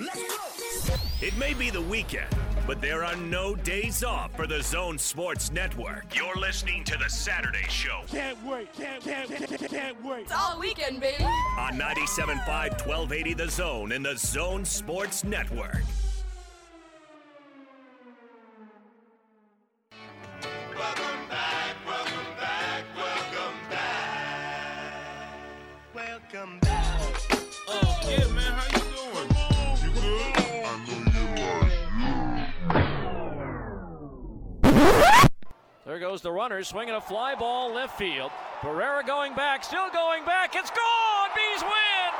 It may be the weekend, but there are no days off for the Zone Sports Network. You're listening to the Saturday Show Can't wait, can't, can't, can't, can't wait. It's all weekend, baby. on 97.5 1280 The Zone and the Zone Sports Network. There goes the runner, swinging a fly ball left field. Pereira going back, still going back. It's gone. Bees win.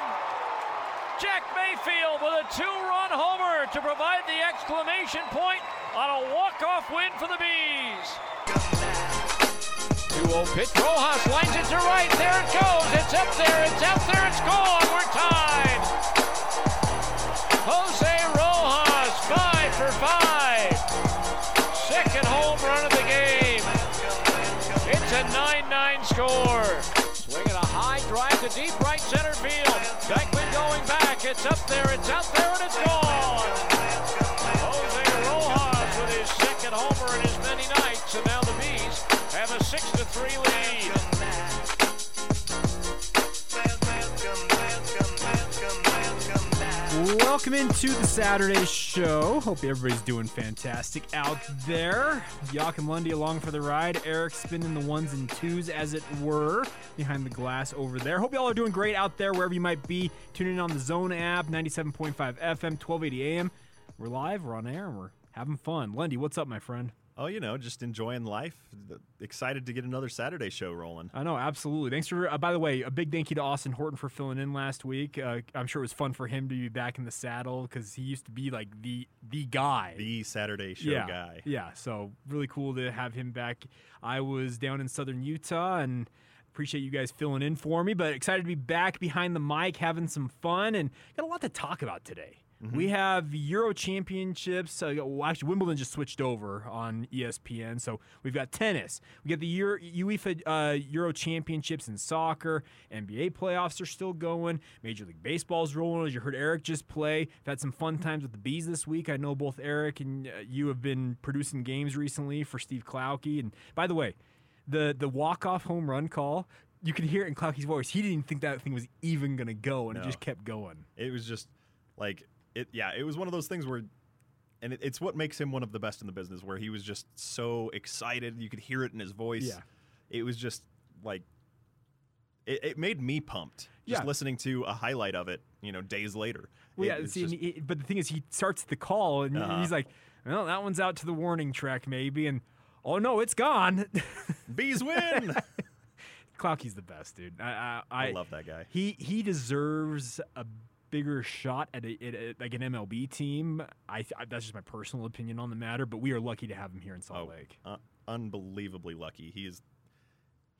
Jack Mayfield with a two-run homer to provide the exclamation point on a walk-off win for the Bees. 2-0 pitch. Rojas lines it to right. There it goes. It's up there. It's out there. It's gone. We're tied. Jose Rojas, five for five. 9 score. Swinging a high drive to deep right center field. Beckman going back. It's up there. It's out there, and it's gone. Jose Rojas with his second homer in as many nights, and now the Bees have a six to three lead. Welcome into the Saturday show. Hope everybody's doing fantastic out there. Joachim Lundy along for the ride. Eric spinning the ones and twos, as it were, behind the glass over there. Hope y'all are doing great out there, wherever you might be. Tuning in on the Zone app, 97.5 FM, 1280 AM. We're live, we're on air, and we're having fun. Lundy, what's up, my friend? Oh, you know, just enjoying life. Excited to get another Saturday show rolling. I know, absolutely. Thanks for, uh, by the way, a big thank you to Austin Horton for filling in last week. Uh, I'm sure it was fun for him to be back in the saddle because he used to be like the the guy. The Saturday show yeah, guy. Yeah, so really cool to have him back. I was down in southern Utah and appreciate you guys filling in for me, but excited to be back behind the mic having some fun and got a lot to talk about today. We have Euro Championships. Uh, well, actually, Wimbledon just switched over on ESPN, so we've got tennis. We got the Euro, UEFA uh, Euro Championships in soccer. NBA playoffs are still going. Major League Baseball's rolling. As you heard Eric just play. I've had some fun times with the bees this week. I know both Eric and uh, you have been producing games recently for Steve Klauke. And by the way, the the walk off home run call. You could hear it in Klauke's voice. He didn't think that thing was even gonna go, and it just kept going. It was just like it. Yeah, it was one of those things where, and it, it's what makes him one of the best in the business. Where he was just so excited, you could hear it in his voice. Yeah. it was just like it, it made me pumped just Yeah. listening to a highlight of it. You know, days later. Well, It- yeah. See, just- he, but the thing is, he starts the call, and Uh-huh. he's like, "Well, that one's out to the warning track, maybe." And oh no, it's gone. bees win. Klauke's the best, dude. I, I, I love that guy. He he deserves a bigger shot at, a, at a- like an MLB team. I, I that's just my personal opinion on the matter, but we are lucky to have him here in Salt Oh, Lake. uh, unbelievably lucky. He is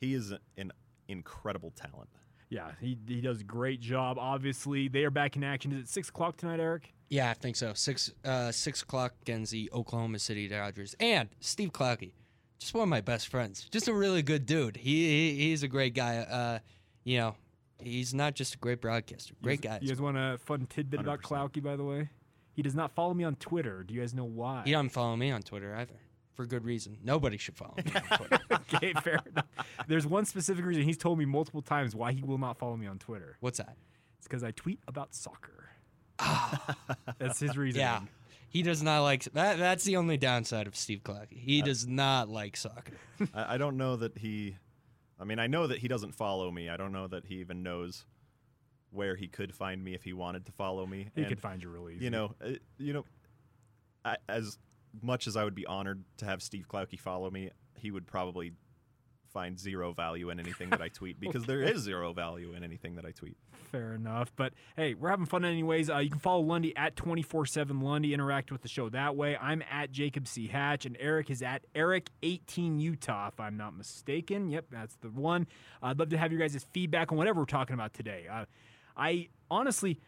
he is an incredible talent. Yeah, he he does a great job. Obviously, they are back in action. Is it six o'clock tonight, Eric? Yeah, I think so. Six uh, six o'clock against the Oklahoma City Dodgers and Steve Klauke, just one of my best friends. Just a really good dude. He, he he's a great guy. Uh, you know, he's not just a great broadcaster. Great guy. You guys want a fun tidbit about 100%. Klauke, by the way? He does not follow me on Twitter. Do you guys know why? He doesn't follow me on Twitter either. For good reason. Nobody should follow me on Twitter. okay, fair enough. There's one specific reason he's told me multiple times why he will not follow me on Twitter. What's that? It's because I tweet about soccer. Ah. That's his reason. Yeah. He does not like that. That's the only downside of Steve Klauke. He uh, does not like soccer. I, I don't know that he. I mean, I know that he doesn't follow me. I don't know that he even knows where he could find me if he wanted to follow me. He And, could find you really easy. You know, uh, you know, I, as much as I would be honored to have Steve Klauke follow me, he would probably find zero value in anything that I tweet because there is zero value in anything that I tweet. Fair enough. But hey, we're having fun anyways. Uh, you can follow Lundy at 24 7 Lundy. Interact with the show that way. I'm at Jacob C. Hatch, and Eric is at Eric18 Utah, if I'm not mistaken. Yep, that's the one. Uh, I'd love to have your guys' feedback on whatever we're talking about today. Uh, I honestly,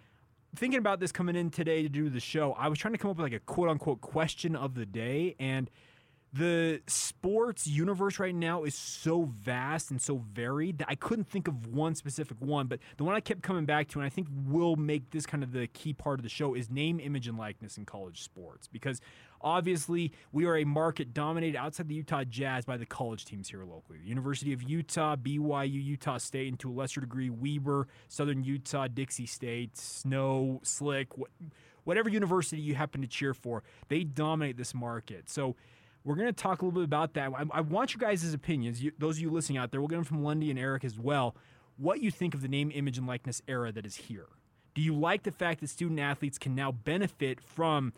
thinking about this coming in today to do the show, I was trying to come up with like a quote unquote question of the day. And the sports universe right now is so vast and so varied that I couldn't think of one specific one, but the one I kept coming back to, and I think will make this kind of the key part of the show, is name, image, and likeness in college sports. Because obviously, we are a market dominated outside the Utah Jazz by the college teams here locally. The University of Utah, BYU, Utah State, and to a lesser degree, Weber, Southern Utah, Dixie State, Snow, Slick, whatever university you happen to cheer for, they dominate this market. So, we're going to talk a little bit about that. I, I want you guys' opinions, you, those of you listening out there. We'll get them from Lundy and Eric as well. What you think of the name, image, and likeness era that is here? Do you like the fact that student athletes can now benefit from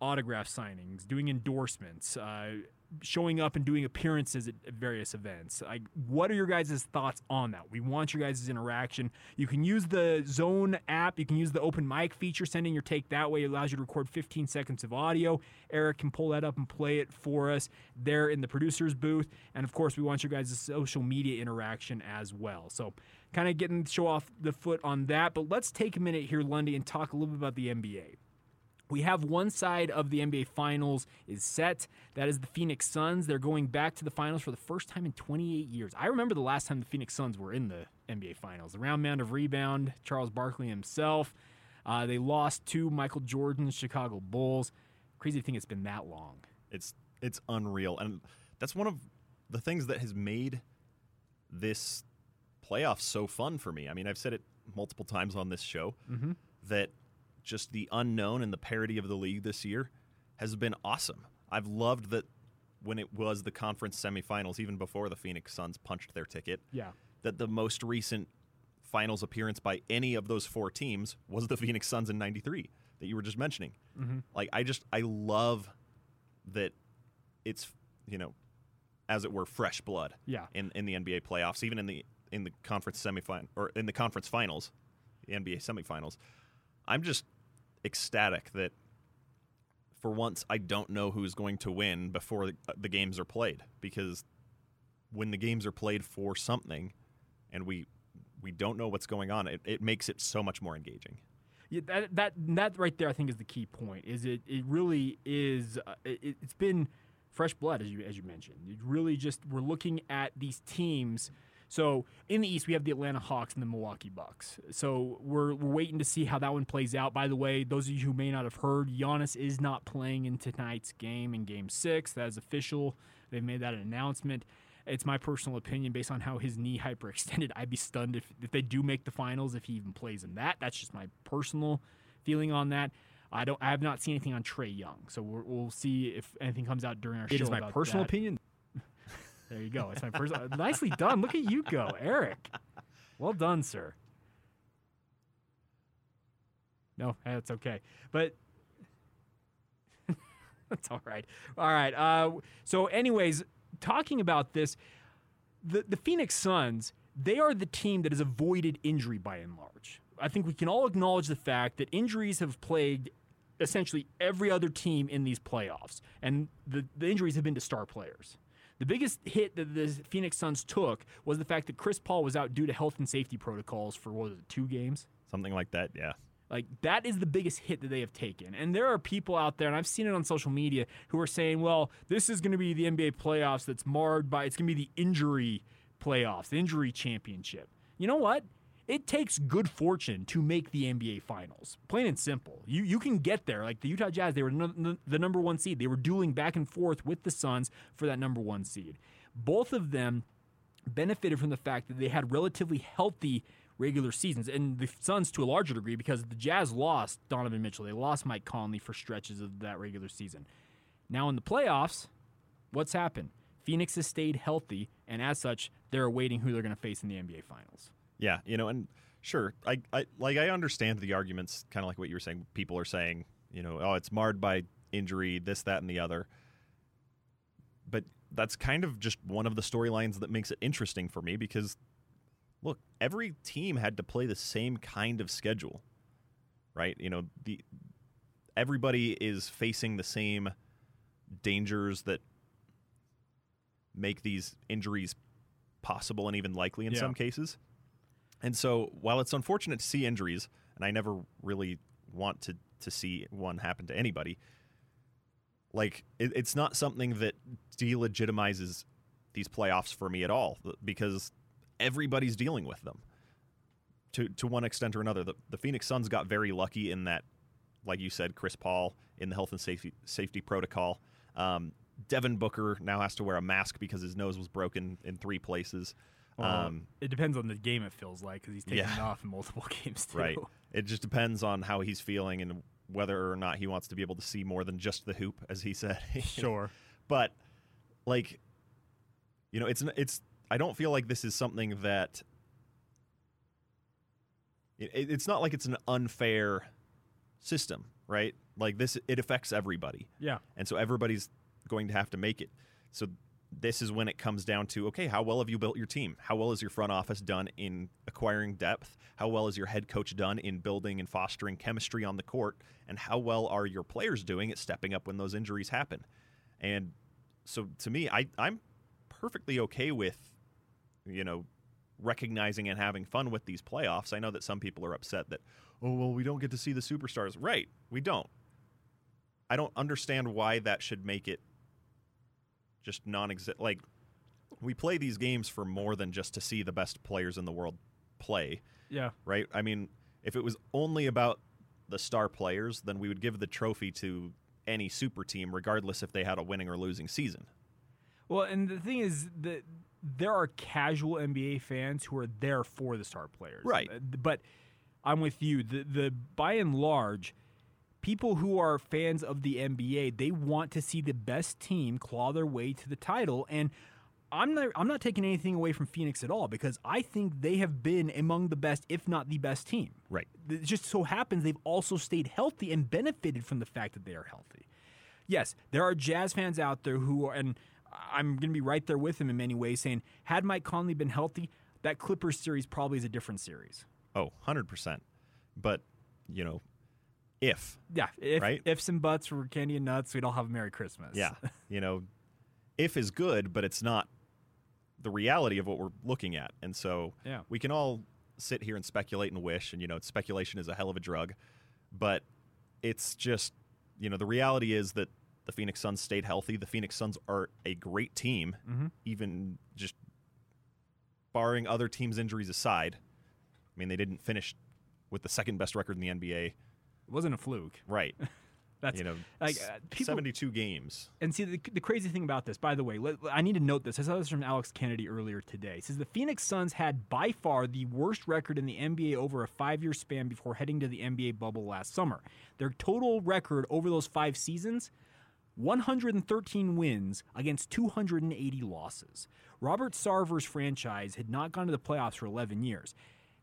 autograph signings, doing endorsements, uh, showing up and doing appearances at various events. Like, what are your guys' thoughts on that? We want your guys' interaction. You can use the Zone app. You can use the open mic feature, sending your take that way. It allows you to record 15 seconds of audio. Eric can pull that up and play it for us there in the producer's booth. And of course, we want your guys' social media interaction as well. So, kind of getting show off the foot on that. But let's take a minute here, Lundy, and talk a little bit about the NBA. We have one side of the NBA Finals is set. That is the Phoenix Suns. They're going back to the finals for the first time in 28 years. I remember the last time the Phoenix Suns were in the NBA Finals. The round mound of rebound, Charles Barkley himself. Uh, they lost to Michael Jordan's Chicago Bulls. Crazy thing it's been that long. It's it's unreal, and that's one of the things that has made this playoff so fun for me. I mean, I've said it multiple times on this show that just the unknown and the parity of the league this year has been awesome. I've loved that when it was the conference semifinals, even before the Phoenix Suns punched their ticket. Yeah. That the most recent finals appearance by any of those four teams was the Phoenix Suns in '93 that you were just mentioning. Mm-hmm. Like I just I love that it's you know as it were fresh blood. Yeah. In in the NBA playoffs, even in the in the conference semifinal or in the conference finals, the NBA semifinals. I'm just ecstatic that for once I don't know who's going to win before the, the games are played because when the games are played for something and we we don't know what's going on, it, it makes it so much more engaging. Yeah, that that that right there, I think, is the key point. Is it? It really is. Uh, it, it's been fresh blood, as you as you mentioned. It really just we're looking at these teams. So in the East, we have the Atlanta Hawks and the Milwaukee Bucks. So we're, we're waiting to see how that one plays out. By the way, those of you who may not have heard, Giannis is not playing in tonight's game in Game Six. That is official. They've made that an announcement. It's my personal opinion based on how his knee hyperextended. I'd be stunned if, if they do make the finals if he even plays in that. That's just my personal feeling on that. I don't. I have not seen anything on Trae Young, so we're, we'll see if anything comes out during our show. It is my personal that. opinion. There you go. It's my first. nicely done. Look at you go, Eric. Well done, sir. No, that's okay. But that's all right. All right. Uh, so, anyways, talking about this, the the Phoenix Suns, they are the team that has avoided injury by and large. I think we can all acknowledge the fact that injuries have plagued essentially every other team in these playoffs, and the, the injuries have been to star players. The biggest hit that the Phoenix Suns took was the fact that Chris Paul was out due to health and safety protocols for what was it, two games? Something like that, yeah. Like that is the biggest hit that they have taken. And there are people out there, and I've seen it on social media, who are saying, well, this is going to be the NBA playoffs that's marred by, it's going to be the injury playoffs, the injury championship. You know what? It takes good fortune to make the NBA finals. Plain and simple. You you can get there. Like the Utah Jazz, they were no- the number one seed. They were dueling back and forth with the Suns for that number one seed. Both of them benefited from the fact that they had relatively healthy regular seasons, and the Suns to a larger degree because the Jazz lost Donovan Mitchell, they lost Mike Conley for stretches of that regular season. Now in the playoffs, what's happened? Phoenix has stayed healthy, and as such, they're awaiting who they're going to face in the NBA Finals. Yeah, you know, and sure, I, I like I understand the arguments, kind of like what you were saying. People are saying, you know, oh, it's marred by injury, this, that, and the other. But that's kind of just one of the storylines that makes it interesting for me because, look, every team had to play the same kind of schedule, right? You know, the everybody is facing the same dangers that make these injuries possible and even likely in Yeah. some cases. And so, while it's unfortunate to see injuries, and I never really want to to see one happen to anybody, like it, it's not something that delegitimizes these playoffs for me at all because everybody's dealing with them to to one extent or another. The, the Phoenix Suns got very lucky in that, like you said, Chris Paul in the health and safety safety protocol. Um, Devin Booker now has to wear a mask because his nose was broken in three places. Well, um, it depends on the game. It feels like because he's taking Yeah. it off in multiple games too. right. It just depends on how he's feeling and whether or not he wants to be able to see more than just the hoop, as he said. Sure. but like you know it's it's i don't feel like this is something that it, it's not like it's an unfair system right like this it affects everybody Yeah. and so everybody's going to have to make it so this is when it comes down to okay how well have you built your team? How well is your front office done in acquiring depth? How well is your head coach done in building and fostering chemistry on the court? And how well are your players doing at stepping up when those injuries happen? And so to me I, i'm perfectly okay with you know recognizing and having fun with these playoffs. I know that some people are upset that oh well we don't get to see the superstars. Right we don't. I don't understand why that should make it just non-exist like we play these games for more than just to see the best players in the world play Yeah. right i mean if it was only about the star players then we would give the trophy to any super team regardless if they had a winning or losing season Well, and the thing is that there are casual NBA fans who are there for the star players. Right. Uh, But I'm with you. The the by and large, people who are fans of the NBA, they want to see the best team claw their way to the title and I'm not I'm not taking anything away from Phoenix at all because I think they have been among the best if not the best team. right It just so happens they've also stayed healthy and benefited from the fact that they are healthy. Yes, there are Jazz fans out there who are, and I'm going to be right there with them in many ways, saying, had Mike Conley been healthy, that Clippers series probably is a different series. oh 100% but you know if Yeah, if, Right? ifs and buts were candy and nuts, we'd all have a Merry Christmas. Yeah. you know, if is good, but it's not the reality of what we're looking at. And so Yeah. we can all sit here and speculate and wish, and, you know, speculation is a hell of a drug. But it's just, you know, the reality is that the Phoenix Suns stayed healthy. The Phoenix Suns are a great team, mm-hmm. even just barring other teams' injuries aside. I mean, they didn't finish with the second best record in the NBA. It wasn't a fluke. Right. That's you know, like uh, people, 72 games. And see, the, the crazy thing about this, by the way, let, I need to note this. I saw this from Alex Kennedy earlier today. It says the Phoenix Suns had by far the worst record in the NBA over a five year span before heading to the NBA bubble last summer. Their total record over those five seasons 113 wins against 280 losses. Robert Sarver's franchise had not gone to the playoffs for 11 years.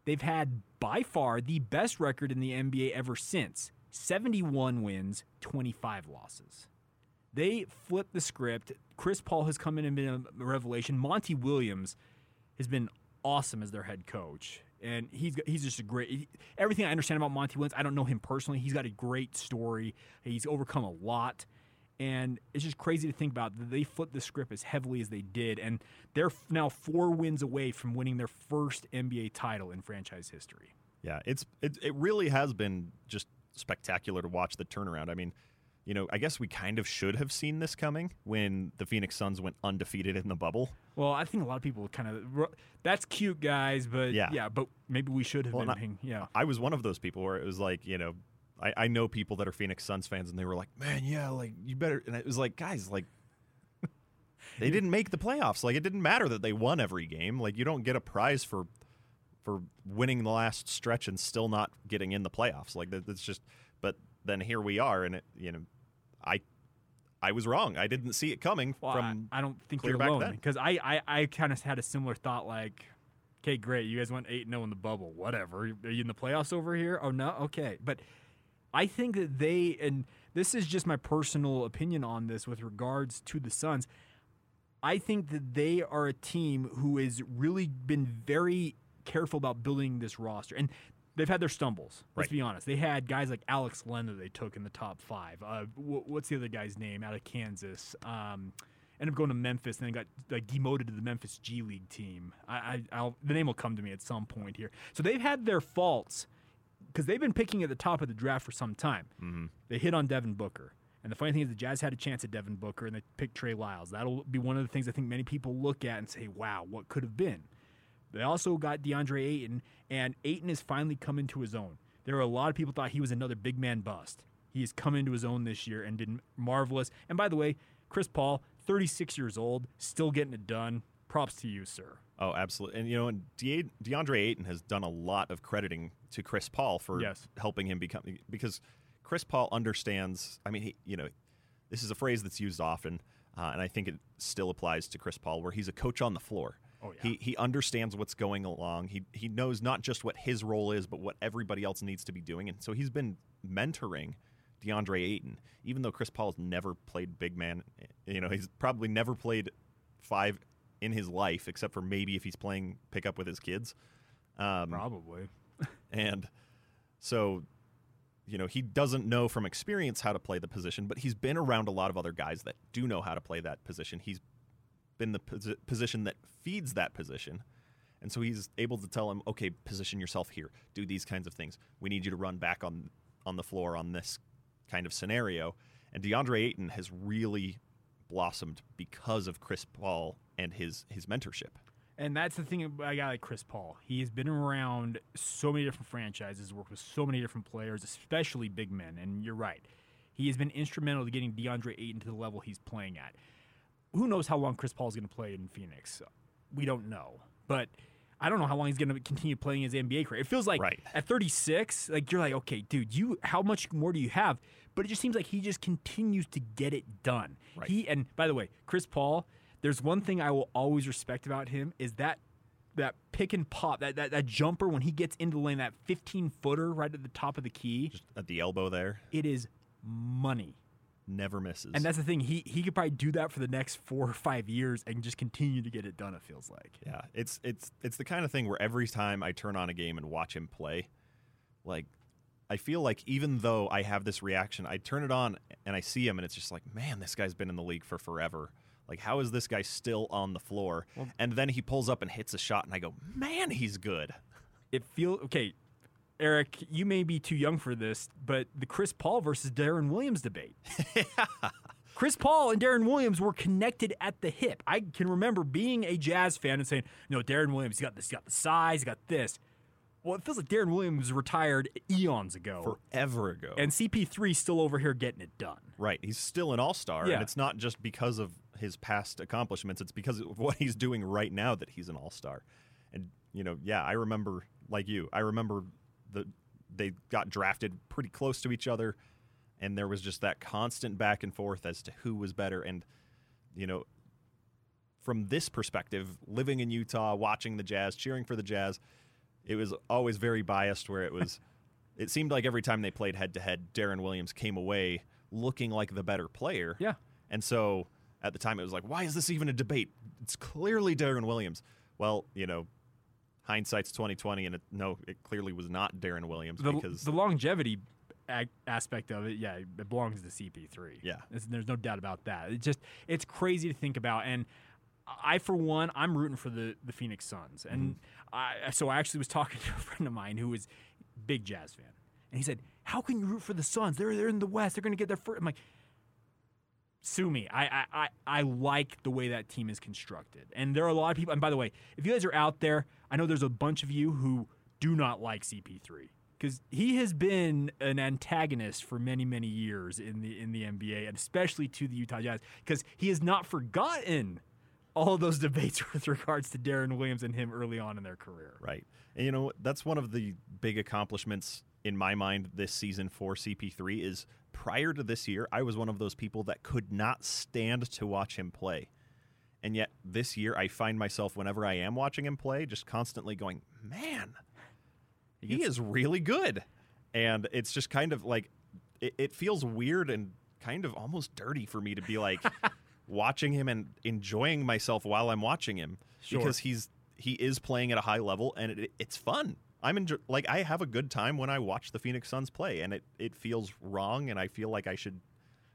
They've had by far the best record in the NBA ever since 71 wins, 25 losses. They flipped the script. Chris Paul has come in and been a revelation. Monty Williams has been awesome as their head coach. And he's he's just a great. everything I understand about Monty Williams, I don't know him personally. He's got a great story. He's overcome a lot, and it's just crazy to think about. that They flipped the script as heavily as they did, and they're now four wins away from winning their first NBA title in franchise history. Yeah, it's it, it really has been just spectacular to watch the turnaround. I mean, you know, I guess we kind of should have seen this coming when the Phoenix Suns went undefeated in the bubble. Well, I think a lot of people kind of that's cute, guys, but Yeah. yeah, but maybe we should have Well, been. paying- yeah, I was one of those people where it was like, you know, I, I know people that are Phoenix Suns fans and they were like, man, yeah, like you better. And it was like, guys, like they didn't make the playoffs. Like it didn't matter that they won every game. Like you don't get a prize for for winning the last stretch and still not getting in the playoffs. Like that, that's just. But then here we are, and it, you know, I I was wrong. I didn't see it coming well, from. I, I don't think you're back alone because I I, I kind of had a similar thought. Like, okay, great, you guys went eight 0 in the bubble. Whatever, are you in the playoffs over here? Oh no, okay, but I think that they and this is just my personal opinion on this with regards to the Suns. I think that they are a team who has really been very careful about building this roster. And they've had their stumbles. Let's Right. be honest. They had guys like Alex Len that they took in the top five. Uh, wh- what's the other guy's name out of Kansas? Um, ended up going to Memphis and then got like demoted to the Memphis G League team. I, I, I'll, the name will come to me at some point here. So they've had their faults because they've been picking at the top of the draft for some time. Mm-hmm. They hit on Devin Booker. And the funny thing is, the Jazz had a chance at Devin Booker, and they picked Trey Lyles. That'll be one of the things I think many people look at and say, "Wow, what could have been." They also got DeAndre Ayton, and Ayton has finally come into his own. There were a lot of people thought he was another big man bust. He has come into his own this year and been marvelous. And by the way, Chris Paul, 36 years old, still getting it done. Props to you, sir. Oh, absolutely. And you know, and De- DeAndre Ayton has done a lot of crediting to Chris Paul for Yes. helping him become because Chris Paul understands. I mean, he, you know, this is a phrase that's used often, uh, and I think it still applies to Chris Paul, where he's a coach on the floor. Oh, yeah. He he understands what's going along. He he knows not just what his role is, but what everybody else needs to be doing. And so he's been mentoring DeAndre Ayton, even though Chris Paul's never played big man. You know, he's probably never played five in his life, except for maybe if he's playing pickup with his kids. Um, Probably. and so, you know, he doesn't know from experience how to play the position, but he's been around a lot of other guys that do know how to play that position. He's been the posi- position that feeds that position. And so he's able to tell him, okay, position yourself here, do these kinds of things. We need you to run back on on the floor on this kind of scenario. And DeAndre Ayton has really blossomed because of Chris Paul and his his mentorship. And that's the thing about a guy like Chris Paul. He has been around so many different franchises, worked with so many different players, especially big men. And you're right. He has been instrumental to getting DeAndre Ayton to the level he's playing at. Who knows how long Chris Paul is going to play in Phoenix? We don't know. But I don't know how long he's going to continue playing his NBA career. It feels like Right. at 36, like you're like, okay, dude, you how much more do you have? But it just seems like he just continues to get it done. Right. He and by the way, Chris Paul, there's one thing I will always respect about him is that that pick and pop, that that, that jumper when he gets into the lane, that 15 footer right at the top of the key, At the elbow there, it is money. never misses. And that's the thing. He he could probably do that for the next four or five years and just continue to get it done. It feels like. Yeah, it's it's it's the kind of thing where every time I turn on a game and watch him play, like I feel like even though I have this reaction, I turn it on and I see him and it's just like, man, this guy's been in the league for forever. Like how is this guy still on the floor? and then he pulls up and hits a shot and I go, "Man, he's good." It feel okay. Eric, you may be too young for this, but the Chris Paul versus Deron Williams debate. Chris Paul and Deron Williams were connected at the hip. I can remember being a Jazz fan and saying, "No, Deron Williams, he got this, he got the size, he got this." Well, it feels like Deron Williams retired eons ago, Forever ago. and CP3 still over here getting it done. right, he's still an all-star Yeah. and it's not just because of his past accomplishments, it's because of what he's doing right now that he's an all-star. And you know, yeah, I remember like you. I remember the they got drafted pretty close to each other and there was just that constant back and forth as to who was better and you know from this perspective living in Utah watching the Jazz cheering for the Jazz it was always very biased where it was it seemed like every time they played head to head Deron Williams came away looking like the better player Yeah. and so at the time it was like why is this even a debate it's clearly Deron Williams well you know hindsight's 2020 and it, no it clearly was not Deron Williams The, because the longevity aspect of it, yeah, it belongs to CP3. Yeah. There's, there's no doubt about that. It just it's crazy to think about, and I, for one, I'm rooting for the the Phoenix Suns, and Mm-hmm. I so I actually was talking to a friend of mine who was big Jazz fan, and he said, "How can you root for the Suns? They're they're in the West. They're going to get their first. I'm like. Sue me. I, I, I, I like the way that team is constructed. And there are a lot of people. And by the way, if you guys are out there, I know there's a bunch of you who do not like CP3 because he has been an antagonist for many, many years in the in the NBA, and especially to the Utah Jazz, because he has not forgotten all of those debates with regards to Deron Williams and him early on in their career. Right. And you know, that's one of the big accomplishments in my mind this season for CP3 is prior to this year, I was one of those people that could not stand to watch him play. And yet this year I find myself whenever I am watching him play just constantly going, "Man, he is really good." And it's just kind of like it, it feels weird and kind of almost dirty for me to be like watching him and enjoying myself while I'm watching him Sure. because he's he is playing at a high level and it, it's fun. I'm enjoy- like I have a good time when I watch the Phoenix Suns play and it it feels wrong and I feel like I should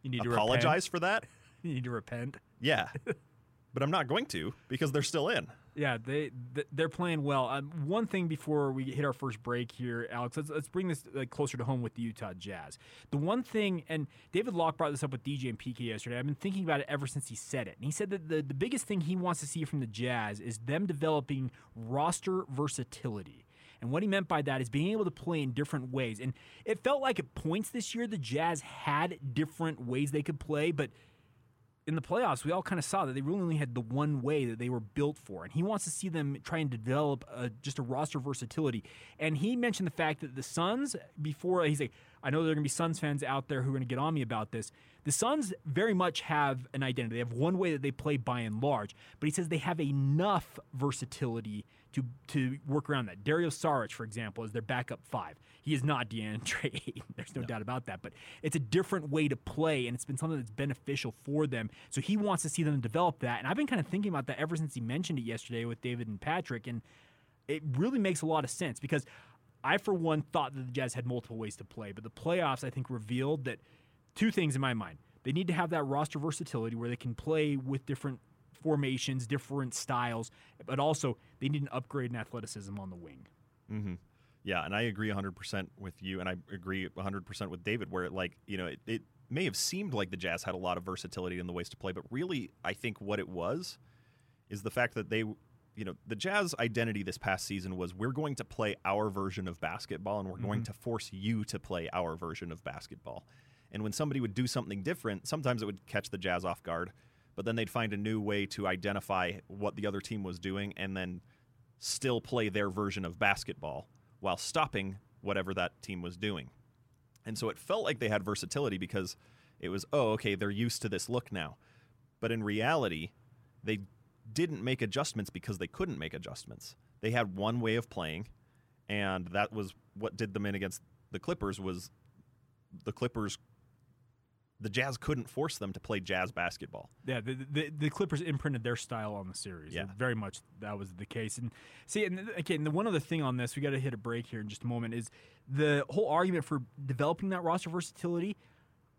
You need to apologize for that. You need to repent. Yeah. but I'm not going to because they're still in. Yeah, they they're playing well. Um, one thing before we hit our first break here, Alex, let's let's bring this closer to home with the Utah Jazz. The one thing, and David Locke brought this up with DJ and PK yesterday. I've been thinking about it ever since he said it, and he said that the the biggest thing he wants to see from the Jazz is them developing roster versatility. And what he meant by that is being able to play in different ways. And it felt like at points this year the Jazz had different ways they could play, but in the playoffs, we all kind of saw that they really only had the one way that they were built for, and he wants to see them try and develop a, just a roster versatility. And he mentioned the fact that the Suns, before he's like, I know there are going to be Suns fans out there who are going to get on me about this. The Suns very much have an identity. They have one way that they play by and large, but he says they have enough versatility to to work around that. Dario Saric, for example, is their backup five. He is not DeAndre Ayton. There's no, doubt about that. But it's a different way to play, and it's been something that's beneficial for them. So he wants to see them develop that. And I've been kind of thinking about that ever since he mentioned it yesterday with David and Patrick. And it really makes a lot of sense because I, for one, thought that the Jazz had multiple ways to play. But the playoffs, I think, revealed that two things in my mind. They need to have that roster versatility where they can play with different formations, different styles, but also they need an upgrade in athleticism on the wing. Mm-hmm. Yeah, and I agree 100% with you, and I agree 100% with David, where, like, you know, it, it may have seemed like the Jazz had a lot of versatility in the ways to play, but really, I think what it was is the fact that they, you know, the Jazz identity this past season was we're going to play our version of basketball, and we're going mm-hmm. to force you to play our version of basketball. And when somebody would do something different, sometimes it would catch the Jazz off guard, but then they'd find a new way to identify what the other team was doing and then still play their version of basketball while stopping whatever that team was doing. And so it felt like they had versatility because it was, oh, okay, they're used to this look now. But in reality, they didn't make adjustments because they couldn't make adjustments. They had one way of playing, and that was what did them in against the Clippers was the Clippers the Jazz couldn't force them to play jazz basketball. Yeah, the, the, the Clippers imprinted their style on the series. Yeah. very much that was the case. And see, and again, the one other thing on this, we got to hit a break here in just a moment, is the whole argument for developing that roster versatility.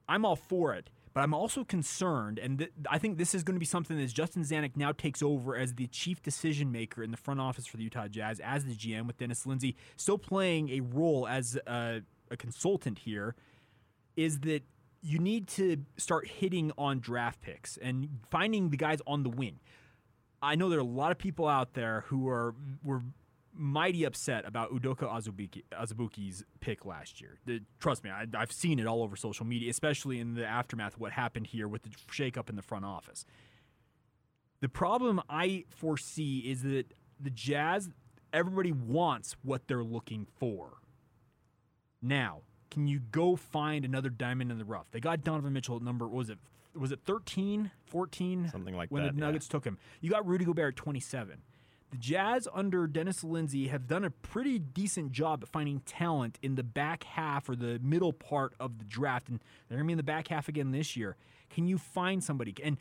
I'm all for it, but I'm also concerned, and th- I think this is going to be something that Justin Zanik now takes over as the chief decision maker in the front office for the Utah Jazz, as the GM, with Dennis Lindsey still playing a role as a, a consultant here. Is that you need to start hitting on draft picks and finding the guys on the wing. I know there are a lot of people out there who are were mighty upset about Udoka Azubuike's pick last year. The, trust me, I, I've seen it all over social media, especially in the aftermath of what happened here with the shakeup in the front office. The problem I foresee is that the Jazz, everybody wants what they're looking for. Now, can you go find another diamond in the rough? They got Donovan Mitchell at number, what was it? Was it 13, 14? Something like when that, When the yeah. Nuggets took him. You got Rudy Gobert at 27. The Jazz under Dennis Lindsey have done a pretty decent job at finding talent in the back half or the middle part of the draft, and they're going to be in the back half again this year. Can you find somebody? And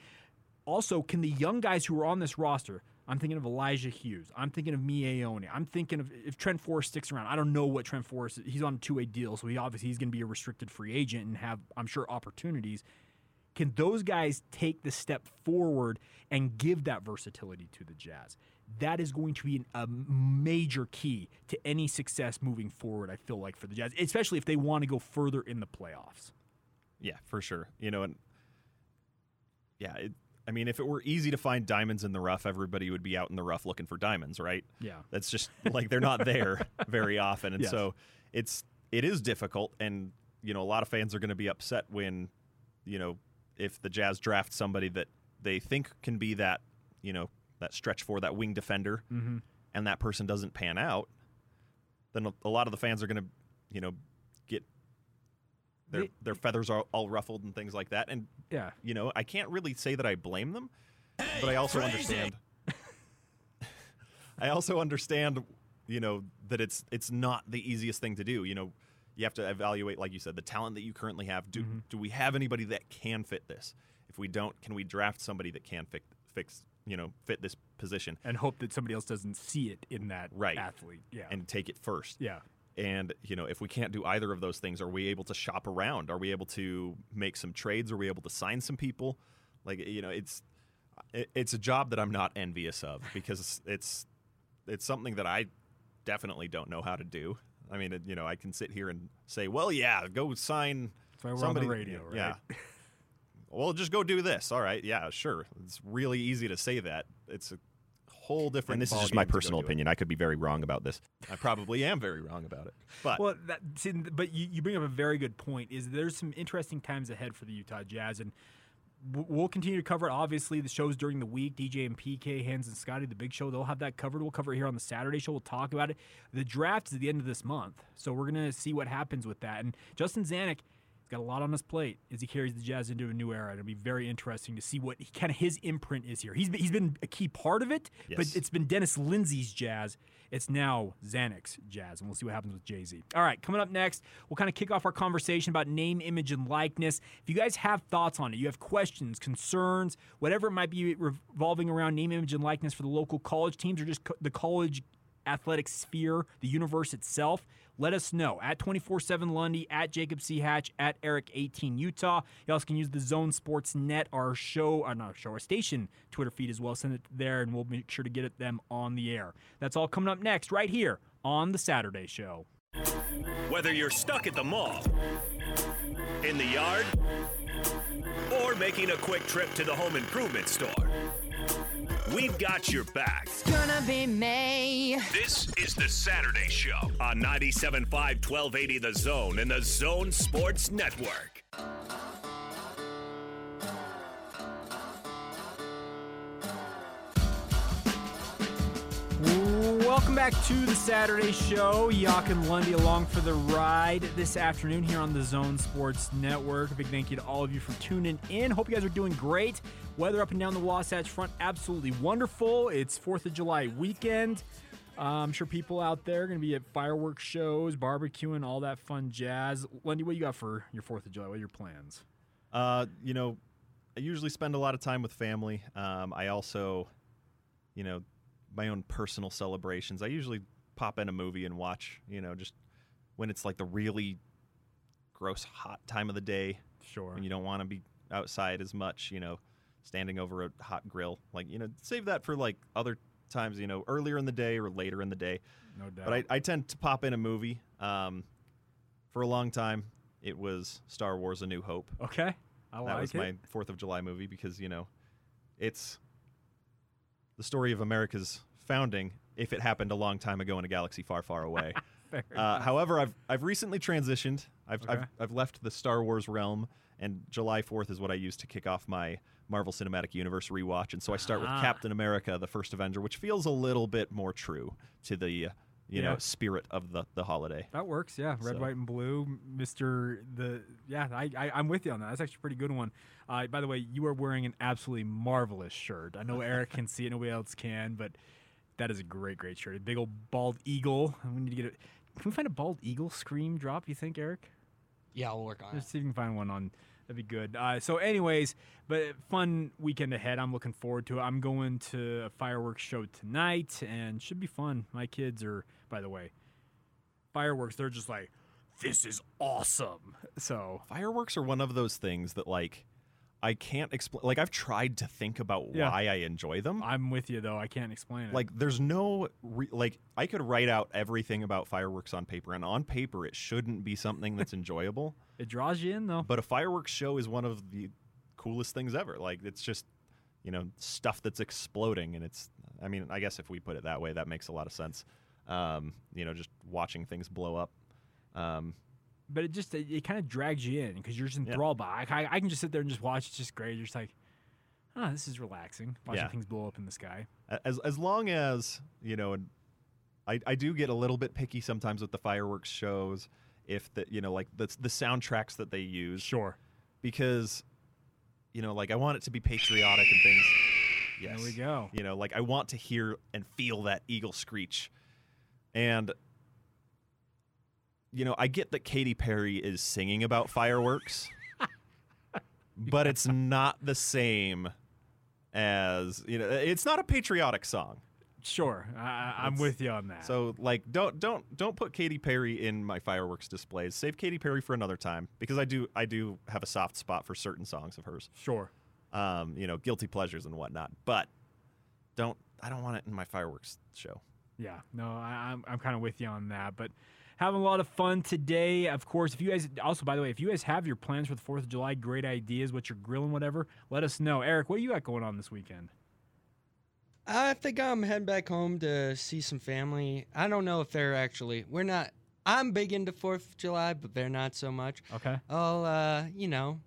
also, can the young guys who are on this roster? I'm thinking of Elijah Hughes. I'm thinking of Miye Oni. I'm thinking of if Trent Forrest sticks around. I don't know what Trent Forrest. Is. He's on a two way deal, so he obviously he's going to be a restricted free agent and have I'm sure opportunities. Can those guys take the step forward and give that versatility to the Jazz? That is going to be an, a major key to any success moving forward. I feel like for the Jazz, especially if they want to go further in the playoffs. Yeah, for sure. You know, and yeah, it, I mean, if it were easy to find diamonds in the rough, everybody would be out in the rough looking for diamonds, right? Yeah. That's just like they're not there very often, and Yes. so it's it is difficult, and you know, a lot of fans are going to be upset when, you know, if the Jazz draft somebody that they think can be that, you know, that stretch for that wing defender, Mm-hmm. and that person doesn't pan out, then a, lot of the fans are going to, you know, their They- their feathers are all ruffled and things like that, and Yeah. you know, I can't really say that I blame them, but I also understand. I also understand, you know, that it's it's not the easiest thing to do. You know, you have to evaluate, like you said, the talent that you currently have. Do mm-hmm. do we have anybody that can fit this? If we don't, can we draft somebody that can fix fix you know fit this position And hope that somebody else doesn't see it in that Right. athlete. Yeah. and take it first? yeah. And you know, if we can't do either of those things, are we able to shop around? Are we able to make some trades? Are we able to sign some people? Like you know, it's it's a job that I'm not envious of because it's it's something that I definitely don't know how to do. I mean, you know, I can sit here and say, "Well, yeah, go sign." We're somebody, on the radio, right? Yeah. well, just go do this. All right. Yeah, sure. It's really easy to say that. It's a whole different. And this is just my personal do it. opinion. I could be very wrong about this. I probably am very wrong about it, but Well, that, see, but you, you bring up a very good point. Is there's some interesting times ahead for the Utah Jazz, and we'll continue to cover it. Obviously, the shows during the week, DJ and PK, Hands and Scotty, the big show, they'll have that covered. We'll cover it here on the Saturday show. We'll talk about it. The draft is at the end of this month, so we're gonna see what happens with that. And Justin Zanik. He's got a lot on his plate as he carries the Jazz into a new era. It'll be very interesting to see what kind of his imprint is here. He's been, he's been a key part of it, but it's been Dennis Lindsey's Jazz. It's now Zanik's Jazz, and we'll see what happens with Jay Z. All right, coming up next, we'll kind of kick off our conversation about name, image, and likeness. If you guys have thoughts on it, you have questions, concerns, whatever it might be revolving around name, image, and likeness for the local college teams or just co- the college athletic sphere, the universe itself, let us know at 24 7 Lundy, at Jacob C. Hatch, at Eric 18 Utah. You also can use the Zone Sports Net, our show, or not our show, our station Twitter feed as well. Send it there and we'll make sure to get it them on the air. That's all coming up next, right here on the Saturday Show. Whether you're stuck at the mall, in the yard, or making a quick trip to the home improvement store, we've got your back. It's gonna be May. This is the Saturday Show on 97.5 1280 The Zone and the Zone Sports Network. Welcome back to the Saturday Show. Jake and Lundy along for the ride this afternoon here on the Zone Sports Network. A big thank you to all of you for tuning in. Hope you guys are doing great. Weather up and down the Wasatch Front, absolutely wonderful. It's 4th of July weekend. Uh, I'm sure people out there are going to be at fireworks shows, barbecuing, all that fun jazz. Lundy, what you got for your 4th of July? What are your plans? Uh, you know, I usually spend a lot of time with family. Um, I also, you know, my own personal celebrations. I usually pop in a movie and watch, you know, just when it's like the really gross hot time of the day Sure. and you don't want to be outside as much, you know, standing over a hot grill. Like, you know, save that for like other times, you know, earlier in the day or later in the day. no doubt. But I, I tend to pop in a movie. Um, for a long time, it was Star Wars: A New Hope. okay. I like it. that was it. my Fourth of July movie because you know, it's the story of America's founding. If it happened a long time ago in a galaxy far, far away. Uh, however, I've I've recently transitioned. I've, Okay. I've I've left the Star Wars realm, and July Fourth is what I use to kick off my Marvel Cinematic Universe rewatch. And so I start with Ah. Captain America: The First Avenger, which feels a little bit more true to the you Yeah. know spirit of the the holiday. That works, yeah. Red, So- white, and blue, Mister. The yeah, I, I I'm with you on that. That's actually a pretty good one. Uh, by the way, you are wearing an absolutely marvelous shirt. I know Eric can see it, nobody else can, but that is a great, great shirt. A big old bald eagle. We need to get it. Can we find a bald eagle scream drop? You think, Eric? Yeah, I'll work on it. Let's see if we can find one on. That'd be good. Uh, so, anyways, but fun weekend ahead. I'm looking forward to it. I'm going to a fireworks show tonight, and should be fun. My kids are, by the way, fireworks. They're just like, this is awesome. So, Fireworks are one of those things that like I can't explain. Like I've tried to think about Yeah. why I enjoy them. I'm with you though. I can't explain it. like there's no re- like I could write out everything about fireworks on paper, and on paper it shouldn't be something that's enjoyable. it draws you in though. But a fireworks show is one of the coolest things ever. Like it's just you know stuff that's exploding, and it's. I mean, I guess if we put it that way, that makes a lot of sense. Um, you know, just watching things blow up. Um, but it just it, it kind of drags you in because you're just Yeah. enthralled by. I, I can just sit there and just watch. It's just great. You're just like, oh, this is relaxing. Watching Yeah. things blow up in the sky. as as long as you know and I, I do get a little bit picky sometimes with the fireworks shows if the you know like the the soundtracks that they use Sure. because you know like I want it to be patriotic and things yes There we go. you know like I want to hear and feel that eagle screech and you know I get that Katy Perry is singing about fireworks but it's not the same as you know it's not a patriotic song Sure. I, I'm with you on that. so like don't don't don't put Katy Perry in my fireworks displays. Save Katy Perry for another time because I do I do have a soft spot for certain songs of hers. sure. um, you know, guilty pleasures and whatnot. But don't I don't want it in my fireworks show. Yeah, no, I, I'm I'm kind of with you on that, but having a lot of fun today. Of course, if you guys also, by the way, if you guys have your plans for the Fourth of July, great ideas, what you're grilling, whatever, let us know. Eric, what do you got going on this weekend? I think I'm heading back home to see some family. I don't know if they're actually. We're not. I'm big into Fourth of July, but they're not so much. Okay. I'll, uh, you know,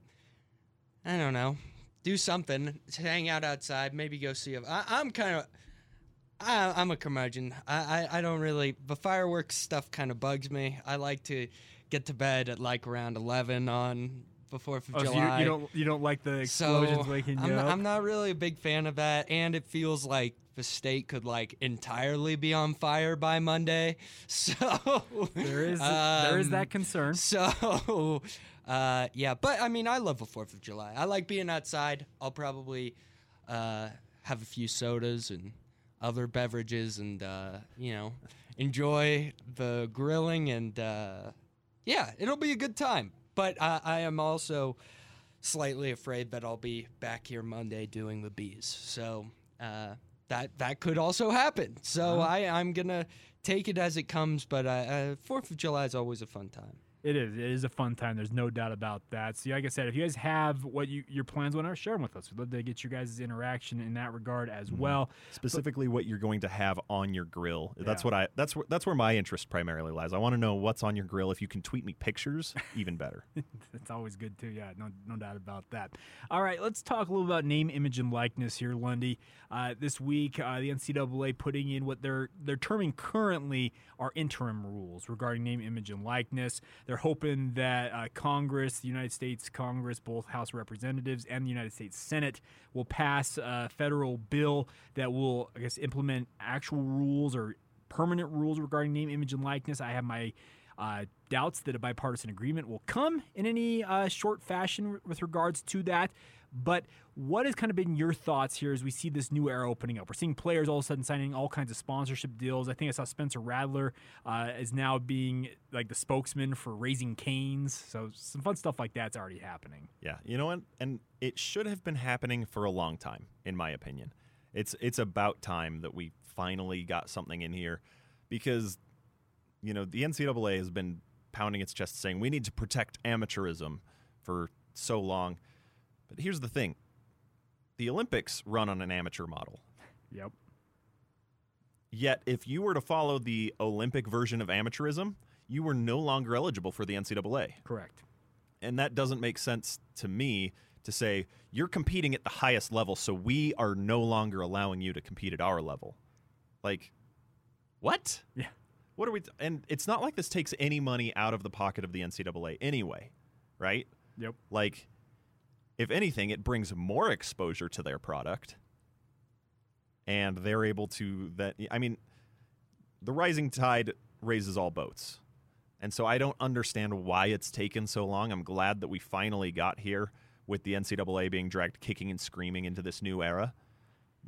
I don't know, do something, hang out outside, maybe go see a. I, I'm kind of. I, I'm a curmudgeon. I, I, I don't really. The fireworks stuff kind of bugs me. I like to get to bed at like around 11 on the 4th of Oh, so July. you, you don't you don't like the So explosions waking you I'm, up? not, I'm not really a big fan of that, and it feels like the state could like entirely be on fire by Monday. So there is there is um, that concern. So uh, yeah, but I mean, I love the Fourth of July. I like being outside. I'll probably uh, have a few sodas and other beverages, and uh, you know, enjoy the grilling and uh, yeah, it'll be a good time. But I, I am also slightly afraid that I'll be back here Monday doing the bees. So uh, that that could also happen. So I I'm gonna take it as it comes. But uh, uh, Fourth of July is always a fun time. It is. It is a fun time. There's no doubt about that. So, like I said, if you guys have what you, your plans went, share them with us. We'd love to get your guys' interaction in that regard as Mm-hmm. well. Specifically, what you're going to have on your grill. That's Yeah. what I. That's where that's where my interest primarily lies. I want to know what's on your grill. If you can tweet me pictures, even better. That's always good too. Yeah, no, no doubt about that. All right, let's talk a little about name, image, and likeness here, Lundy. Uh, this week, uh, the NCAA putting in what they're they're terming currently are interim rules regarding name, image, and likeness. They're hoping that uh, Congress, the United States Congress, both House Representatives and the United States Senate, will pass a federal bill that will, I guess, implement actual rules or permanent rules regarding name, image, and likeness. I have my uh, doubts that a bipartisan agreement will come in any uh, short fashion with regards to that. But what has kind of been your thoughts here as we see this new era opening up? We're seeing players all of a sudden signing all kinds of sponsorship deals. I think I saw Spencer Rattler uh, is now being like the spokesman for Raising Canes. So some fun stuff like that's already happening. Yeah, you know what? And it should have been happening for a long time, in my opinion. It's it's about time that we finally got something in here, because you know the NCAA has been pounding its chest saying we need to protect amateurism for so long. But here's the thing: the Olympics run on an amateur model. Yep. Yet, if you were to follow the Olympic version of amateurism, you were no longer eligible for the NCAA. Correct. And that doesn't make sense to me to say you're competing at the highest level, so we are no longer allowing you to compete at our level. Like, what? Yeah. What are we? T- and it's not like this takes any money out of the pocket of the NCAA anyway, right? Yep. Like, if anything, it brings more exposure to their product, and they're able to that. I mean, the rising tide raises all boats, and so I don't understand why it's taken so long. I'm glad that we finally got here with the NCAA being dragged kicking and screaming into this new era,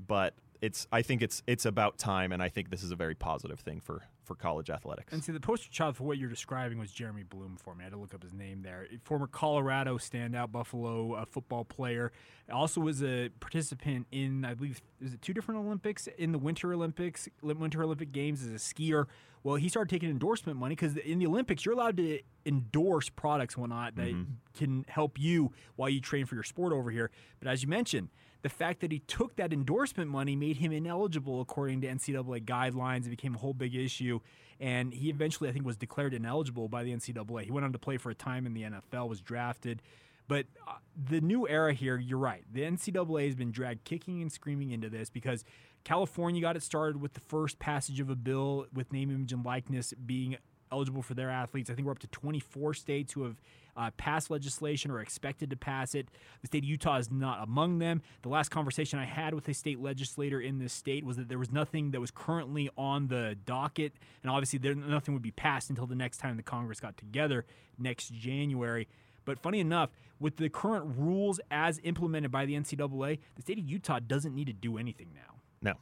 but it's. I think it's it's about time, and I think this is a very positive thing for for college athletics. And see, the poster child for what you're describing was Jeremy Bloom for me. I had to look up his name there. Former Colorado standout Buffalo uh, football player. Also was a participant in, I believe, is it two different Olympics? In the Winter Olympics, Winter Olympic Games as a skier. Well, he started taking endorsement money because in the Olympics, you're allowed to endorse products and whatnot that can help you while you train for your sport over here. But as you mentioned, the fact that he took that endorsement money made him ineligible according to NCAA guidelines. It became a whole big issue. And he eventually, I think, was declared ineligible by the NCAA. He went on to play for a time in the NFL, was drafted. But uh, the new era here, you're right. The NCAA has been dragged kicking and screaming into this because California got it started with the first passage of a bill with name, image, and likeness being eligible for their athletes. I think we're up to 24 states who have uh, passed legislation or expected to pass it. The state of Utah is not among them. The last conversation I had with a state legislator in this state was that there was nothing that was currently on the docket, and obviously there, nothing would be passed until the next time the Congress got together next January. But funny enough, with the current rules as implemented by the NCAA, the state of Utah doesn't need to do anything now. No.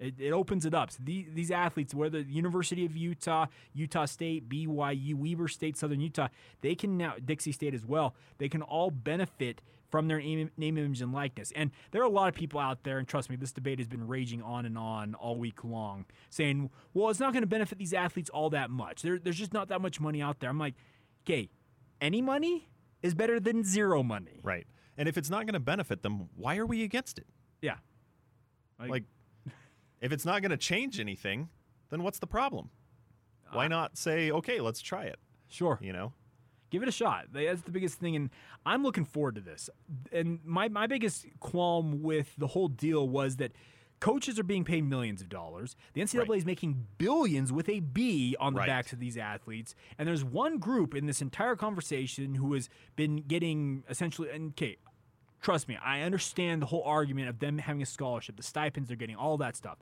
It, it opens it up. So the, these athletes, whether the University of Utah, Utah State, BYU, Weber State, Southern Utah, they can now Dixie State as well. They can all benefit from their name, name, image, and likeness. And there are a lot of people out there, and trust me, this debate has been raging on and on all week long, saying, "Well, it's not going to benefit these athletes all that much. There, there's just not that much money out there." I'm like, "Okay, any money is better than zero money." Right. And if it's not going to benefit them, why are we against it? Yeah. Like, if it's not going to change anything, then what's the problem? Why uh-huh. not say, okay, let's try it? Sure. You know? give it a shot. That's the biggest thing, and I'm looking forward to this. And my my biggest qualm with the whole deal was that. Coaches are being paid millions of dollars. The NCAA Right. is making billions with a B on the Right. backs of these athletes. And there's one group in this entire conversation who has been getting essentially, and okay, trust me, I understand the whole argument of them having a scholarship, the stipends they're getting, all that stuff.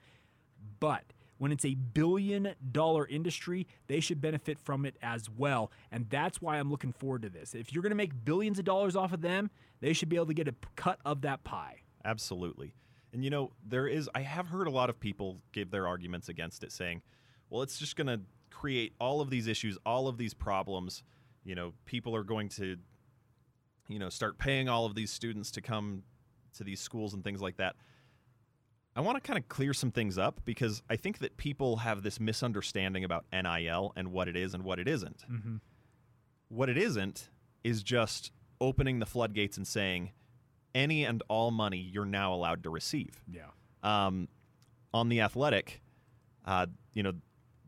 But when it's a billion dollar industry, they should benefit from it as well. And that's why I'm looking forward to this. If you're going to make billions of dollars off of them, they should be able to get a cut of that pie. Absolutely. And you know, there is, I have heard a lot of people give their arguments against it, saying, well, it's just going to create all of these issues, all of these problems. You know, people are going to, you know, start paying all of these students to come to these schools and things like that. I want to kind of clear some things up because I think that people have this misunderstanding about NIL and what it is and what it isn't. What it isn't is just opening the floodgates and saying any and all money you're now allowed to receive. Yeah. Um, on the athletic, uh, you know,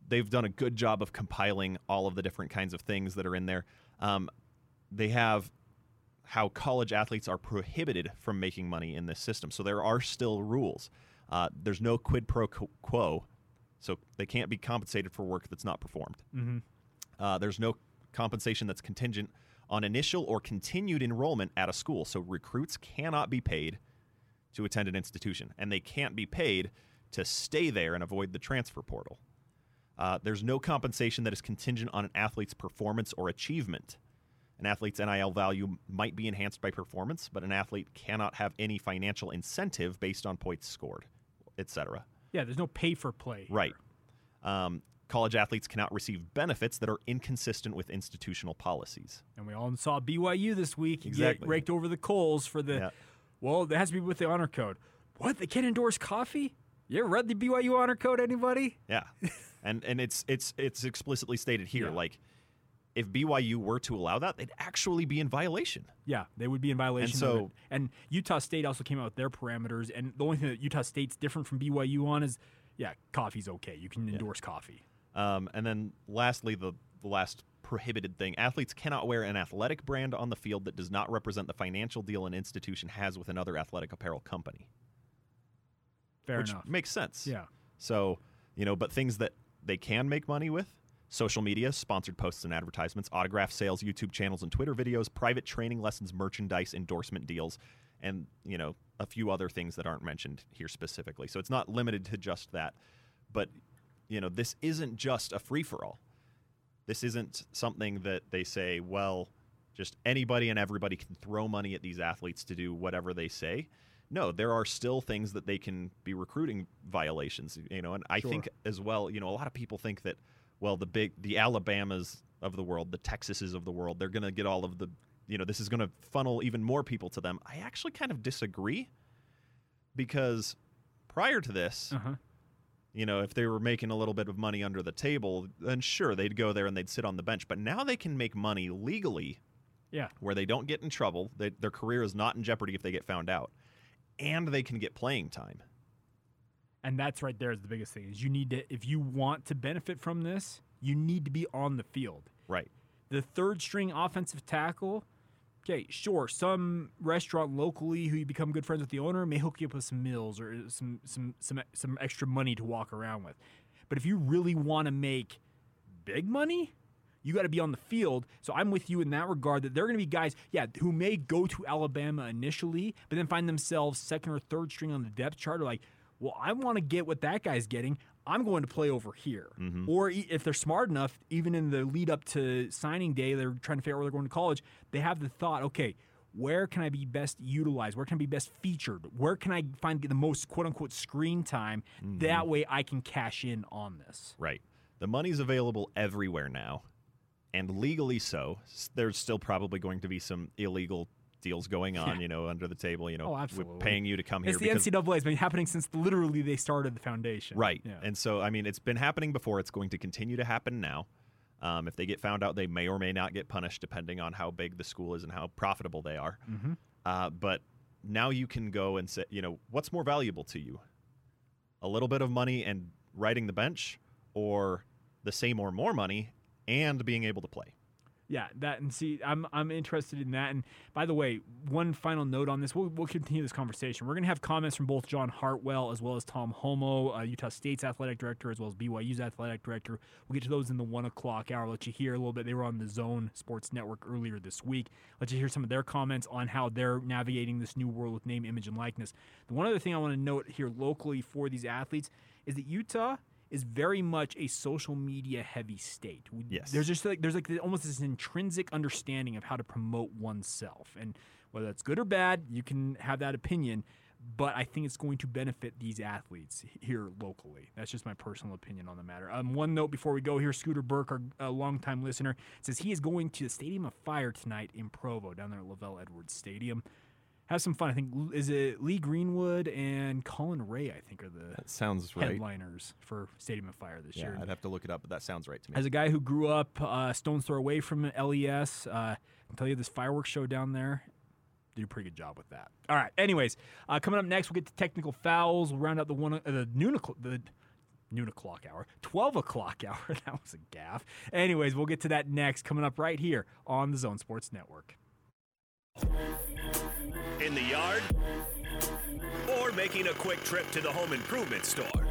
they've done a good job of compiling all of the different kinds of things that are in there. Um, they have how college athletes are prohibited from making money in this system. So there are still rules. Uh, there's no quid pro quo, so they can't be compensated for work that's not performed. Uh, there's no compensation that's contingent on initial or continued enrollment at a school. So recruits cannot be paid to attend an institution, and they can't be paid to stay there and avoid the transfer portal. Uh, there's no compensation that is contingent on an athlete's performance or achievement. An athlete's NIL value might be enhanced by performance, but an athlete cannot have any financial incentive based on points scored, etc. Yeah, there's no pay for play. Right. Um, college athletes cannot receive benefits that are inconsistent with institutional policies. And we all saw BYU this week get Exactly. raked over the coals for the, Yeah. well, that has to be with the honor code. What? They can't endorse coffee? You ever read the BYU honor code, anybody? Yeah, and and it's it's it's explicitly stated here. Yeah. Like, if BYU were to allow that, they'd actually be in violation. Yeah, they would be in violation. of so- and Utah State also came out with their parameters, and the only thing that Utah State's different from BYU on is, yeah, coffee's okay. You can endorse coffee. Um, and then lastly, the, the last prohibited thing athletes cannot wear an athletic brand on the field that does not represent the financial deal an institution has with another athletic apparel company. Fair which enough. makes sense. Yeah. So, you know, but things that they can make money with social media, sponsored posts and advertisements, autograph sales, YouTube channels and Twitter videos, private training lessons, merchandise, endorsement deals, and, you know, a few other things that aren't mentioned here specifically. So it's not limited to just that. But, you know, this isn't just a free for all. This isn't something that they say, well, just anybody and everybody can throw money at these athletes to do whatever they say. No, there are still things that they can be recruiting violations, you know, and I think as well, you know, a lot of people think that well, the big the Alabamas of the world, the Texases of the world, they're going to get all of the, you know, this is going to funnel even more people to them. I actually kind of disagree because prior to this, Uh-huh. you know, if they were making a little bit of money under the table, then sure, they'd go there and they'd sit on the bench. But now they can make money legally Yeah. where they don't get in trouble. They, their career is not in jeopardy if they get found out. And they can get playing time. And that's right there is the biggest thing is you need to if you want to benefit from this, you need to be on the field. Right. The third string offensive tackle, okay, sure, some restaurant locally who you become good friends with the owner may hook you up with some meals or some some some some extra money to walk around with. But if you really want to make big money, you got to be on the field. So I'm with you in that regard that there are going to be guys, yeah, who may go to Alabama initially, but then find themselves second or third string on the depth chart. Or like, well, I want to get what that guy's getting. I'm going to play over here. Mm-hmm. Or e- if they're smart enough, even in the lead up to signing day, they're trying to figure out where they're going to college. They have the thought, okay, where can I be best utilized? Where can I be best featured? Where can I find the most quote unquote screen time? Mm-hmm. That way I can cash in on this. Right. The money's available everywhere now, and legally so. There's still probably going to be some illegal deals going on, Yeah. you know, under the table, you know, Oh, absolutely. paying you to come It's here. the NCAA. It's been happening since literally they started the foundation. Right. Yeah. And so, I mean, it's been happening before. It's going to continue to happen now. Um, if they get found out, they may or may not get punished depending on how big the school is and how profitable they are. Mhm. Uh, but now you can go and say, you know, what's more valuable to you? A little bit of money and riding the bench, or the same or more money and being able to play? Yeah, that and see, I'm I'm interested in that. And by the way, one final note on this, we'll, we'll continue this conversation. We're gonna have comments from both John Hartwell as well as Tom Holmoe, uh, Utah State's athletic director, as well as BYU's athletic director. We'll get to those in the one o'clock hour. I'll Let you hear a little bit. They were on the Zone Sports Network earlier this week. I'll Let you hear some of their comments on how they're navigating this new world with name, image, and likeness. The one other thing I want to note here locally for these athletes is that Utah is very much a social media heavy state. Yes. There's just like there's like almost this intrinsic understanding of how to promote oneself, and whether that's good or bad, you can have that opinion. But I think it's going to benefit these athletes here locally. That's just my personal opinion on the matter. Um, one note before we go here: Scooter Burke, our a longtime listener, says he is going to the Stadium of Fire tonight in Provo, down there at LaVell Edwards Stadium. Have some fun. I think is it Lee Greenwood and Collin Raye. I think are the That sounds right. headliners for Stadium of Fire this Yeah, year. I'd have to look it up, but that sounds right to me. As a guy who grew up uh, stone's throw away from LES, uh, I can tell you this fireworks show down there, do a pretty good job with that. All right. Anyways, uh, coming up next, we'll get to technical fouls. We'll round out the one uh, the noon o'clock, the noon o'clock hour, twelve o'clock hour. that was a gaffe. Anyways, we'll get to that next. Coming up right here on the Zone Sports Network. In the yard? Or making a quick trip to the home improvement store?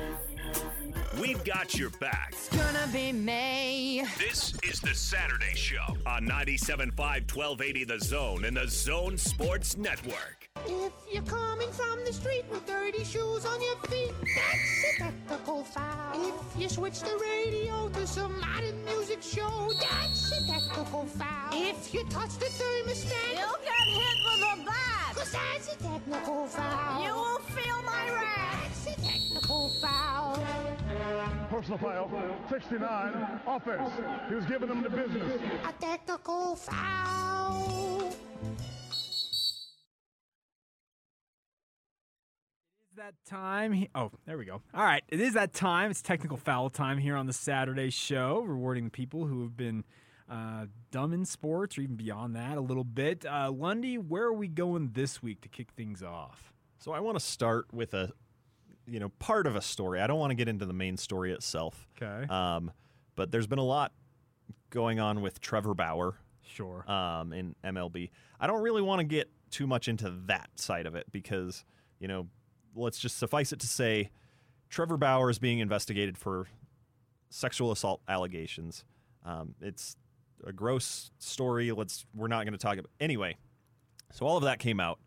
We've got your back. It's gonna be May. This is the Saturday Show on 97.5 1280 The Zone and the Zone Sports Network. If you're coming from the street with dirty shoes on your feet, that's a technical foul. If you switch the radio to some modern music show, that's a technical foul. If you touch the thermostat, You'll get hit with a bat. Cause that's a technical foul. You won't feel my wrath. That's a technical foul. Personal foul, 69, offense. He was giving them the business. A technical foul. Is that time? he- Oh, there we go. All right, it is that time. It's technical foul time here on the Saturday show, rewarding the people who have been uh, dumb in sports or even beyond that a little bit. Uh, Lundy, where are we going this week to kick things off? So I want to start with a, you know, part of a story. I don't want to get into the main story itself. Okay. Um, but there's been a lot going on with Trevor Bauer Sure. um, in MLB. I don't really want to get too much into that side of it because, you know, let's just suffice it to say Trevor Bauer is being investigated for sexual assault allegations. Um, it's a gross story. Let's we're not going to talk about anyway. So all of that came out,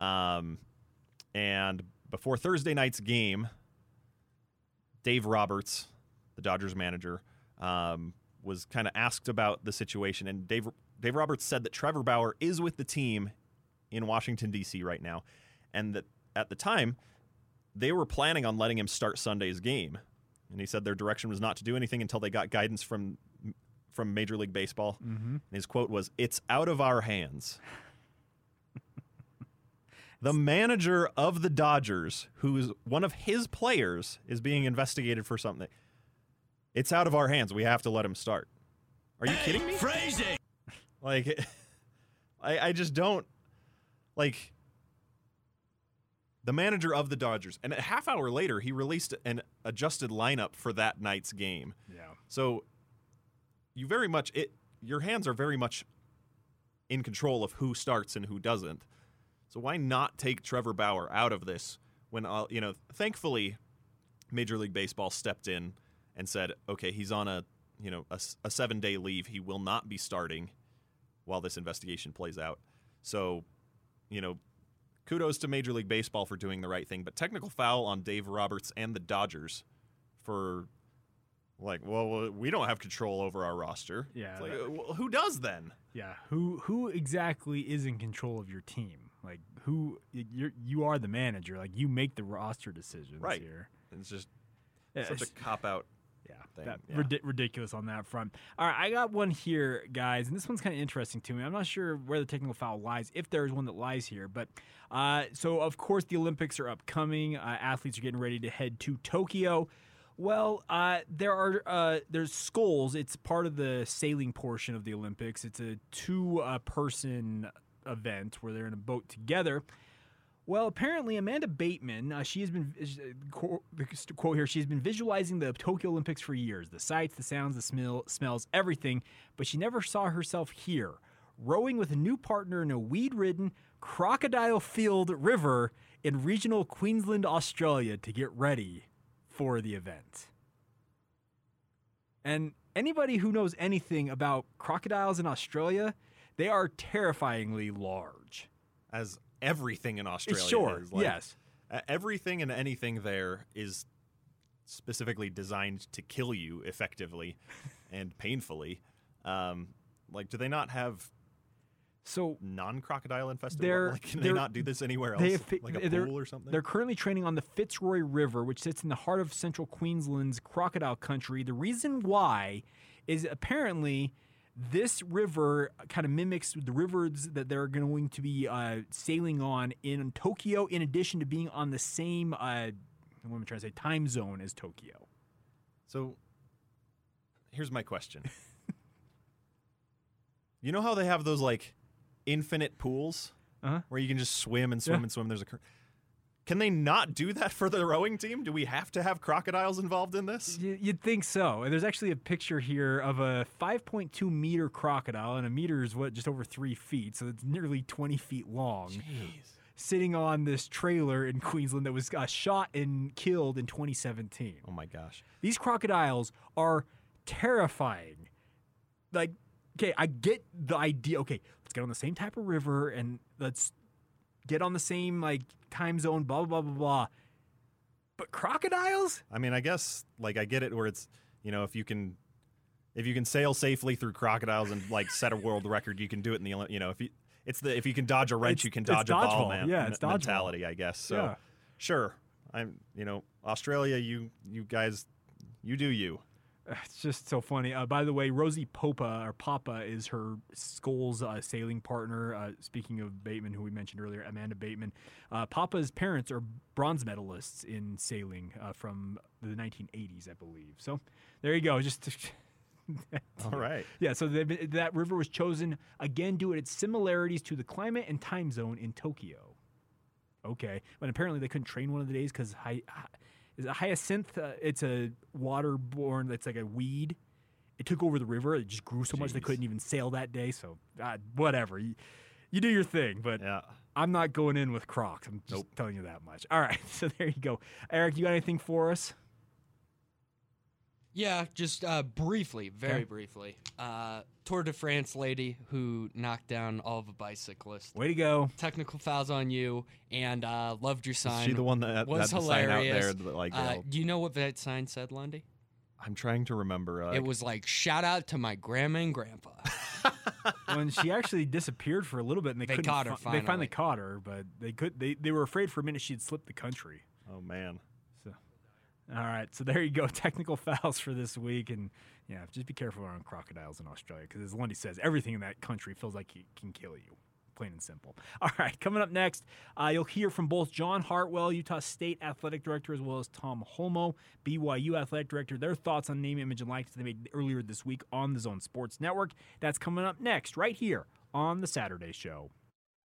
um, and before Thursday night's game, Dave Roberts, the Dodgers manager, um, was kind of asked about the situation, and Dave Dave Roberts said that Trevor Bauer is with the team in Washington D.C. right now, and that at the time they were planning on letting him start Sunday's game, and he said their direction was not to do anything until they got guidance from from Major League Baseball. mm-hmm. And his quote was, "It's out of our hands." the manager of the Dodgers, who is one of his players, is being investigated for something. It's out of our hands. We have to let him start. Are you kidding me? Phrasing! Like, I, I just don't like the manager of the Dodgers. And a half hour later, he released an adjusted lineup for that night's game. Yeah. So you very much it your hands are very much in control of who starts and who doesn't. So why not take Trevor Bauer out of this when uh, you know, thankfully Major League Baseball stepped in and said, "Okay, he's on a, you know, a, a 7-day leave. He will not be starting while this investigation plays out." So, you know, kudos to Major League Baseball for doing the right thing, but technical foul on Dave Roberts and the Dodgers for like, well, we don't have control over our roster. Yeah, It's like, that- uh, well, who does then? Yeah, who who exactly is in control of your team? Like who you you are the manager. Like you make the roster decisions Right. here. It's just Yeah, such a cop out. Yeah, that, yeah. ridi- ridiculous on that front. All right, I got one here, guys, and this one's kind of interesting to me. I'm not sure where the technical foul lies, if there is one that lies here, but uh, so of course the Olympics are upcoming. Uh, athletes are getting ready to head to Tokyo. Well, uh, there are uh, there's sculls. It's part of the sailing portion of the Olympics. It's a two uh, person event where they're in a boat together. Well, apparently Amanda Bateman, uh, she has been uh, qu- the quote here. She's been visualizing the Tokyo Olympics for years, the sights, the sounds, the smell, smells, everything. But she never saw herself here, rowing with a new partner in a weed-ridden, crocodile-filled river in regional Queensland, Australia, to get ready for the event. And anybody who knows anything about crocodiles in Australia, they are terrifyingly large. As everything in Australia sure, is. Like, yes. Everything and anything there is specifically designed to kill you effectively and painfully. Um, like, do they not have So non-crocodile infested? They're-? Like, can they they're- not do this anywhere else? Have like a pool or something? They're currently training on the Fitzroy River, which sits in the heart of central Queensland's crocodile country. The reason why is apparently this river kind of mimics the rivers that they're going to be uh, sailing on in Tokyo, in addition to being on the same, uh, what am I trying to say, time zone as Tokyo. So here's my question. you know how they have those like infinite pools Uh-huh. where you can just swim and swim Yeah. and swim? There's a cur- Can they not do that for the rowing team? Do we have to have crocodiles involved in this? Y- You'd think so. And there's actually a picture here of a 5.2 meter crocodile, and a meter is what, just over three feet, so it's nearly 20 feet long. Jeez. sitting on this trailer in Queensland that was uh, shot and killed in 2017. Oh my gosh. These crocodiles are terrifying. Like, okay, I get the idea. Okay, let's get on the same type of river and let's get on the same like time zone. Blah blah blah blah. But crocodiles? I mean, I guess like I get it where it's you know if you can if you can sail safely through crocodiles and like set a world record, you can do it in the you know if you it's the if you can dodge a wrench, It's- you can dodge a ball man, Yeah, it's dodgeball. mentality, I guess. So Yeah. sure, I'm you know Australia, you you guys, you do you. It's just so funny. Uh, by the way, Rosie Popa or Papa is her Sculls uh, sailing partner. Uh, speaking of Bateman, who we mentioned earlier, Amanda Bateman. Uh, Papa's parents are bronze medalists in sailing uh, from the 1980s, I believe. So there you go. Just All right. yeah. So been- that river was chosen again due to its similarities to the climate and time zone in Tokyo. Okay, but apparently they couldn't train one of the days because hi, hi- is a hyacinth? Uh, it's a waterborne. That's like a weed. It took over the river. It just grew so much they couldn't even sail that day. So uh, whatever. You, you do your thing, but Yeah. I'm not going in with Crocs. I'm just Nope. telling you that much. All right, so there you go. Eric, you got anything for us? Yeah, just uh, briefly, very Okay. briefly. Uh, Tour de France lady who knocked down all the bicyclists. Way to go. Technical fouls on you, and uh, loved your sign. Is she the one that was had the sign out hilarious. there that, like, uh, uh, do you know what that sign said, Lundy? I'm trying to remember. Uh, it was like shout out to my grandma and grandpa. when she actually disappeared for a little bit, and they, They couldn't caught her fi- They finally finally. caught her, but they could. They, they were afraid for a minute she'd slip the country. oh man. All right. So there you go. Technical fouls for this week, and yeah, just be careful around crocodiles in Australia because, as Lundy says, everything in that country feels like it can kill you. Plain and simple. All right, coming up next, uh, you'll hear from both John Hartwell, Utah State Athletic Director, as well as Tom Holmoe, BYU Athletic Director, their thoughts on name, image, and likeness they made earlier this week on the Zone Sports Network. That's coming up next, right here on the Saturday Show.